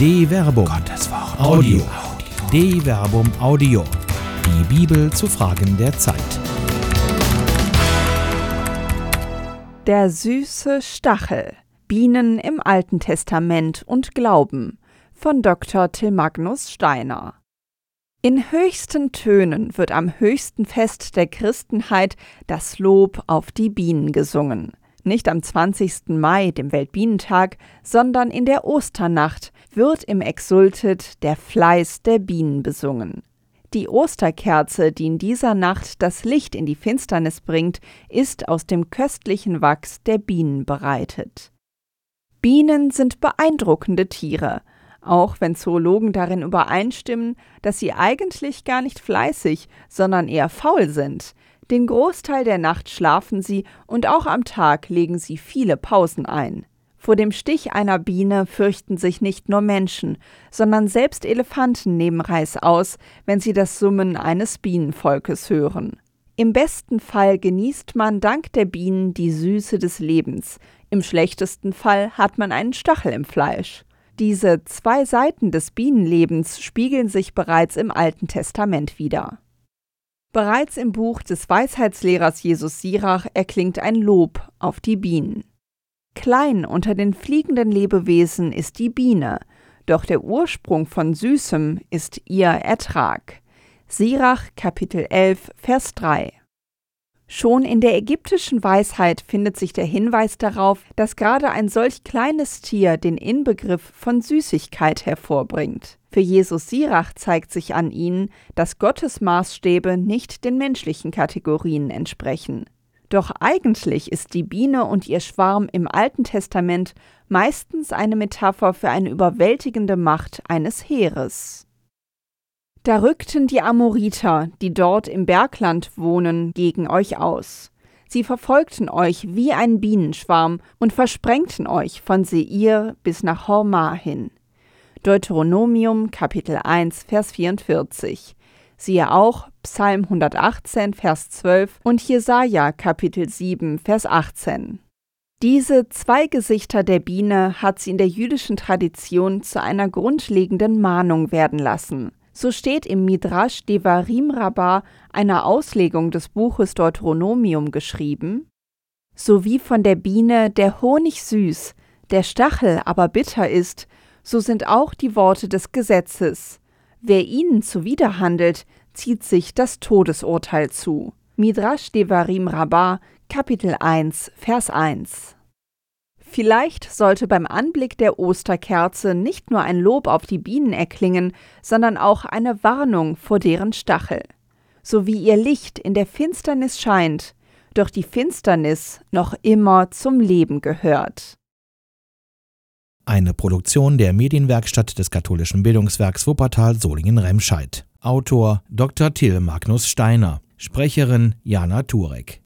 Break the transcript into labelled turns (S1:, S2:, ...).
S1: De Verbum. Gottes Wort. Audio. De Verbum Audio. Die Bibel zu Fragen der Zeit.
S2: Der süße Stachel. Bienen im Alten Testament und Glauben von Dr. Till Magnus Steiner. In höchsten Tönen wird am höchsten Fest der Christenheit das Lob auf die Bienen gesungen. Nicht am 20. Mai, dem Weltbienentag, sondern in der Osternacht wird im Exultet der Fleiß der Bienen besungen. Die Osterkerze, die in dieser Nacht das Licht in die Finsternis bringt, ist aus dem köstlichen Wachs der Bienen bereitet. Bienen sind beeindruckende Tiere, auch wenn Zoologen darin übereinstimmen, dass sie eigentlich gar nicht fleißig, sondern eher faul sind. Den Großteil der Nacht schlafen sie und auch am Tag legen sie viele Pausen ein. Vor dem Stich einer Biene fürchten sich nicht nur Menschen, sondern selbst Elefanten nehmen Reis aus, wenn sie das Summen eines Bienenvolkes hören. Im besten Fall genießt man dank der Bienen die Süße des Lebens, im schlechtesten Fall hat man einen Stachel im Fleisch. Diese zwei Seiten des Bienenlebens spiegeln sich bereits im Alten Testament wider. Bereits im Buch des Weisheitslehrers Jesus Sirach erklingt ein Lob auf die Bienen. Klein unter den fliegenden Lebewesen ist die Biene, doch der Ursprung von Süßem ist ihr Ertrag. Sirach Kapitel 11 Vers 3 Schon in der ägyptischen Weisheit findet sich der Hinweis darauf, dass gerade ein solch kleines Tier den Inbegriff von Süßigkeit hervorbringt. Für Jesus Sirach zeigt sich an ihnen, dass Gottes Maßstäbe nicht den menschlichen Kategorien entsprechen. Doch eigentlich ist die Biene und ihr Schwarm im Alten Testament meistens eine Metapher für eine überwältigende Macht eines Heeres. Da rückten die Amoriter, die dort im Bergland wohnen, gegen euch aus. Sie verfolgten euch wie ein Bienenschwarm und versprengten euch von Seir bis nach Hormah hin. Deuteronomium Kapitel 1 Vers 44 Siehe auch Psalm 118, Vers 12 und Jesaja Kapitel 7, Vers 18. Diese zwei Gesichter der Biene hat sie in der jüdischen Tradition zu einer grundlegenden Mahnung werden lassen. So steht im Midrash Devarim Rabbah, einer Auslegung des Buches Deuteronomium, geschrieben: So wie von der Biene der Honig süß, der Stachel aber bitter ist, so sind auch die Worte des Gesetzes. Wer ihnen zuwiderhandelt, zieht sich das Todesurteil zu. Midrash Devarim Rabbah, Kapitel 1, Vers 1. Vielleicht sollte beim Anblick der Osterkerze nicht nur ein Lob auf die Bienen erklingen, sondern auch eine Warnung vor deren Stachel. So wie ihr Licht in der Finsternis scheint, doch die Finsternis noch immer zum Leben gehört.
S1: Eine Produktion der Medienwerkstatt des katholischen Bildungswerks Wuppertal Solingen-Remscheid. Autor Dr. Till Magnus Steiner. Sprecherin Jana Turek.